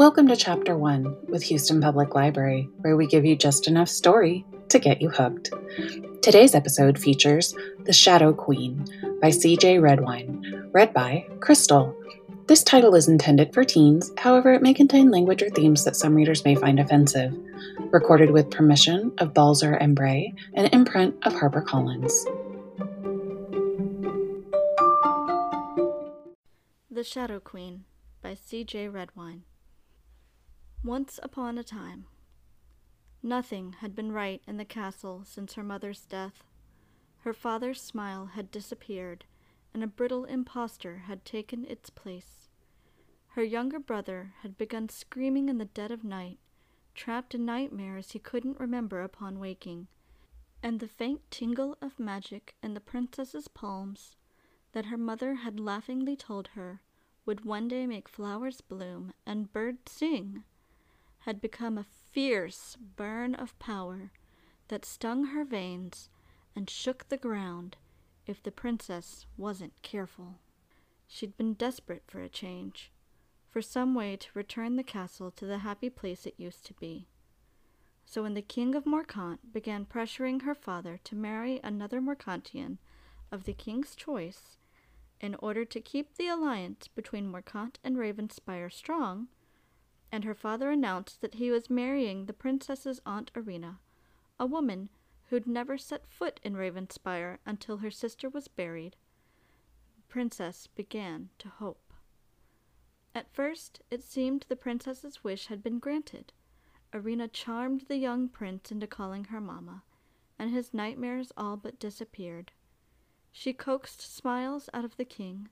Welcome to Chapter 1 with Houston Public Library, where we give you just enough story to get you hooked. Today's episode features The Shadow Queen by CJ Redwine, read by Crystal. This title is intended for teens, however, it may contain language or themes that some readers may find offensive. Recorded with permission of Balzer and Bray, an imprint of HarperCollins. The Shadow Queen by C.J. Redwine. Once upon a time, nothing had been right in the castle since her mother's death. Her father's smile had disappeared, and a brittle impostor had taken its place. Her younger brother had begun screaming in the dead of night, trapped in nightmares he couldn't remember upon waking, and the faint tingle of magic in the princess's palms that her mother had laughingly told her would one day make flowers bloom and birds sing, had become a fierce burn of power that stung her veins and shook the ground if the princess wasn't careful. She'd been desperate for a change, for some way to return the castle to the happy place it used to be. So when the king of Morcant began pressuring her father to marry another Morcantian of the king's choice, in order to keep the alliance between Morcant and Ravenspire strong, and her father announced that he was marrying the princess's aunt Irina, a woman who'd never set foot in Ravenspire until her sister was buried. The princess began to hope. At first, it seemed the princess's wish had been granted. Irina charmed the young prince into calling her mamma, and his nightmares all but disappeared. She coaxed smiles out of the king,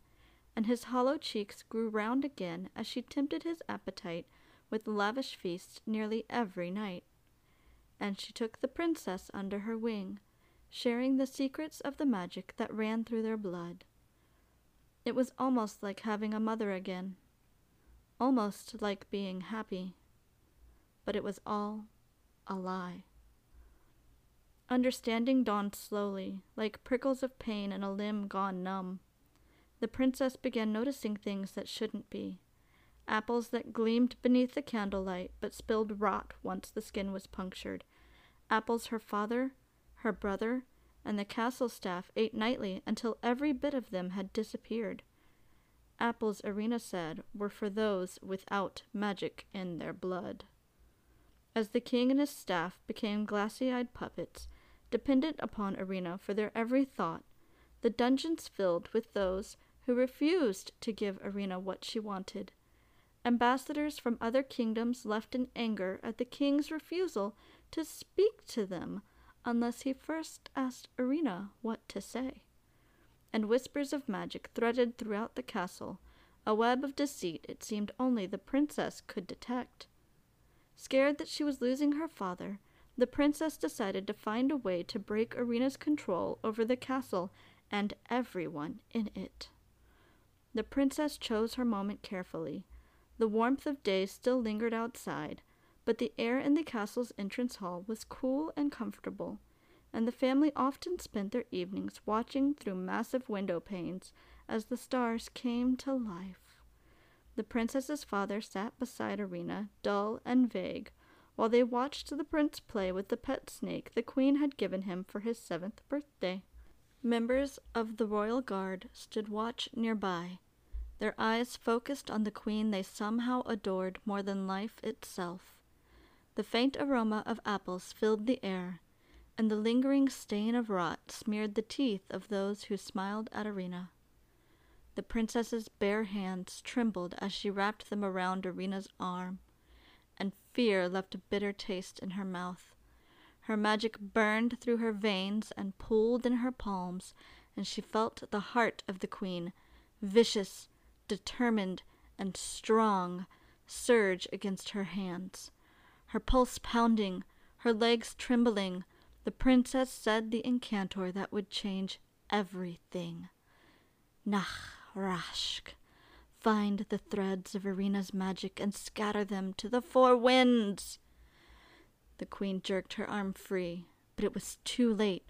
and his hollow cheeks grew round again as she tempted his appetite with lavish feasts nearly every night. And she took the princess under her wing, sharing the secrets of the magic that ran through their blood. It was almost like having a mother again, almost like being happy. But it was all a lie. Understanding dawned slowly, like prickles of pain in a limb gone numb. The princess began noticing things that shouldn't be. Apples that gleamed beneath the candlelight but spilled rot once the skin was punctured. Apples her father, her brother, and the castle staff ate nightly until every bit of them had disappeared. Apples, Irina said, were for those without magic in their blood. As the king and his staff became glassy eyed puppets, dependent upon Irina for their every thought, the dungeons filled with those who refused to give Irina what she wanted. Ambassadors from other kingdoms left in anger at the king's refusal to speak to them unless he first asked Irina what to say. And whispers of magic threaded throughout the castle, a web of deceit it seemed only the princess could detect. Scared that she was losing her father, the princess decided to find a way to break Irina's control over the castle and everyone in it. The princess chose her moment carefully. The warmth of day still lingered outside, but the air in the castle's entrance hall was cool and comfortable, and the family often spent their evenings watching through massive window panes as the stars came to life. The princess's father sat beside Irina, dull and vague, while they watched the prince play with the pet snake the queen had given him for his seventh birthday. Members of the royal guard stood watch nearby, their eyes focused on the queen they somehow adored more than life itself. The faint aroma of apples filled the air, and the lingering stain of rot smeared the teeth of those who smiled at Irina. The princess's bare hands trembled as she wrapped them around Irina's arm and fear left a bitter taste in her mouth. Her magic burned through her veins and pooled in her palms, and she felt the heart of the queen, vicious, determined, and strong, surge against her hands. Her pulse pounding, her legs trembling, the princess said the incantor that would change everything. Nach Rashk. Find the threads of Irina's magic and scatter them to the four winds. The queen jerked her arm free, but it was too late.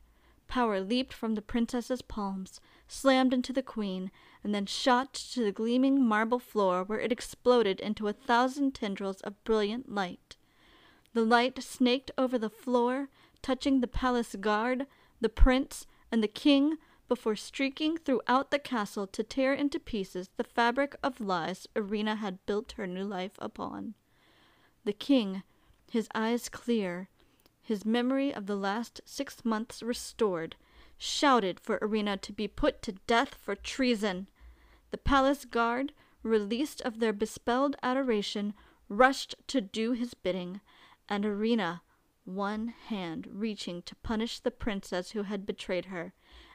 Power leaped from the princess's palms, slammed into the queen, and then shot to the gleaming marble floor where it exploded into a thousand tendrils of brilliant light. The light snaked over the floor, touching the palace guard, the prince, and the king before streaking throughout the castle to tear into pieces the fabric of lies Irina had built her new life upon. The king, his eyes clear, his memory of the last six months restored, shouted for Irina to be put to death for treason. The palace guard, released of their bespelled adoration, rushed to do his bidding, and Irina, one hand reaching to punish the princess who had betrayed her,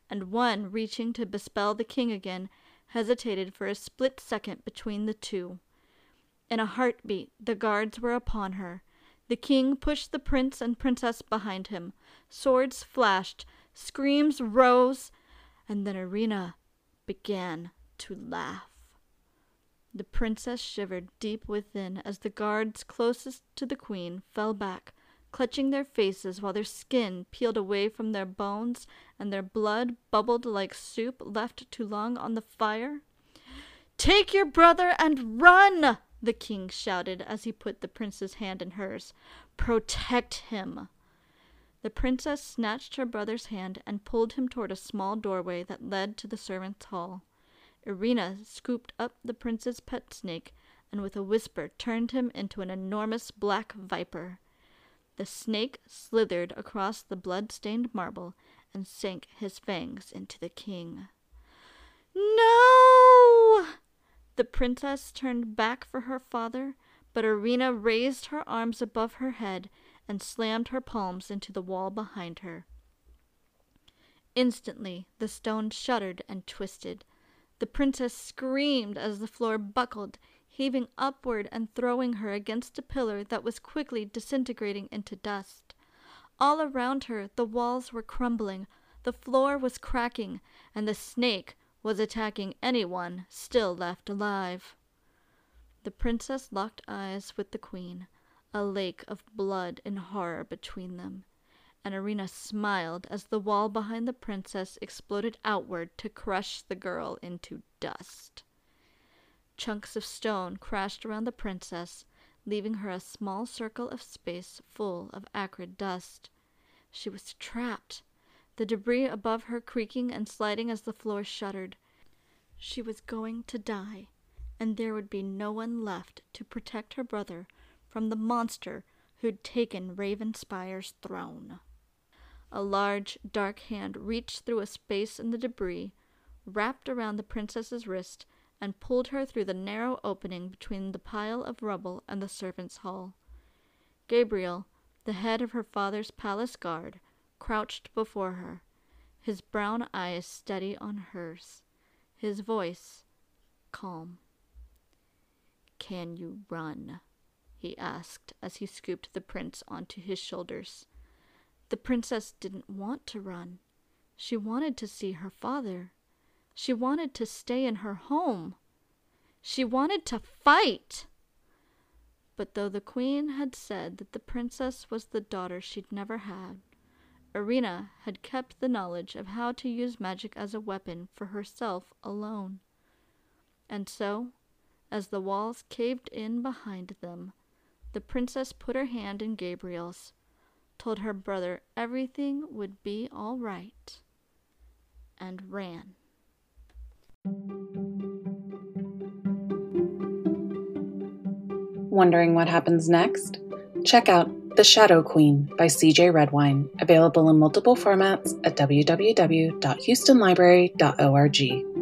and one reaching to bespell the king again, hesitated for a split second between the two. In a heartbeat, the guards were upon her. The king pushed the prince and princess behind him. Swords flashed, screams rose, and then Irina began to laugh. The princess shivered deep within as the guards closest to the queen fell back, clutching their faces while their skin peeled away from their bones and their blood bubbled like soup left too long on the fire. Take your brother and run! The king shouted as he put the prince's hand in hers. Protect him! The princess snatched her brother's hand and pulled him toward a small doorway that led to the servants' hall. Irina scooped up the prince's pet snake and with a whisper turned him into an enormous black viper. The snake slithered across the blood-stained marble and sank his fangs into the king. No! The princess turned back for her father, but Irina raised her arms above her head and slammed her palms into the wall behind her. Instantly the stone shuddered and twisted. The princess screamed as the floor buckled, heaving upward and throwing her against a pillar that was quickly disintegrating into dust. All around her the walls were crumbling, the floor was cracking, and the snake was attacking anyone still left alive. The princess locked eyes with the queen, a lake of blood and horror between them, and Irina smiled as the wall behind the princess exploded outward to crush the girl into dust. Chunks of stone crashed around the princess, leaving her a small circle of space full of acrid dust. She was trapped, the debris above her creaking and sliding as the floor shuddered. She was going to die, and there would be no one left to protect her brother from the monster who'd taken Ravenspire's throne. A large, dark hand reached through a space in the debris, wrapped around the princess's wrist, and pulled her through the narrow opening between the pile of rubble and the servants' hall. Gabril, the head of her father's palace guard, crouched before her, his brown eyes steady on hers, his voice calm. Can you run? he asked as he scooped the prince onto his shoulders. The princess didn't want to run. She wanted to see her father. She wanted to stay in her home. She wanted to fight. But though the queen had said that the princess was the daughter she'd never had, Irina had kept the knowledge of how to use magic as a weapon for herself alone. And so, as the walls caved in behind them, the princess put her hand in Gabril's, told her brother everything would be all right, and ran. Wondering what happens next? Check out the Shadow Queen by CJ Redwine, available in multiple formats at www.houstonlibrary.org.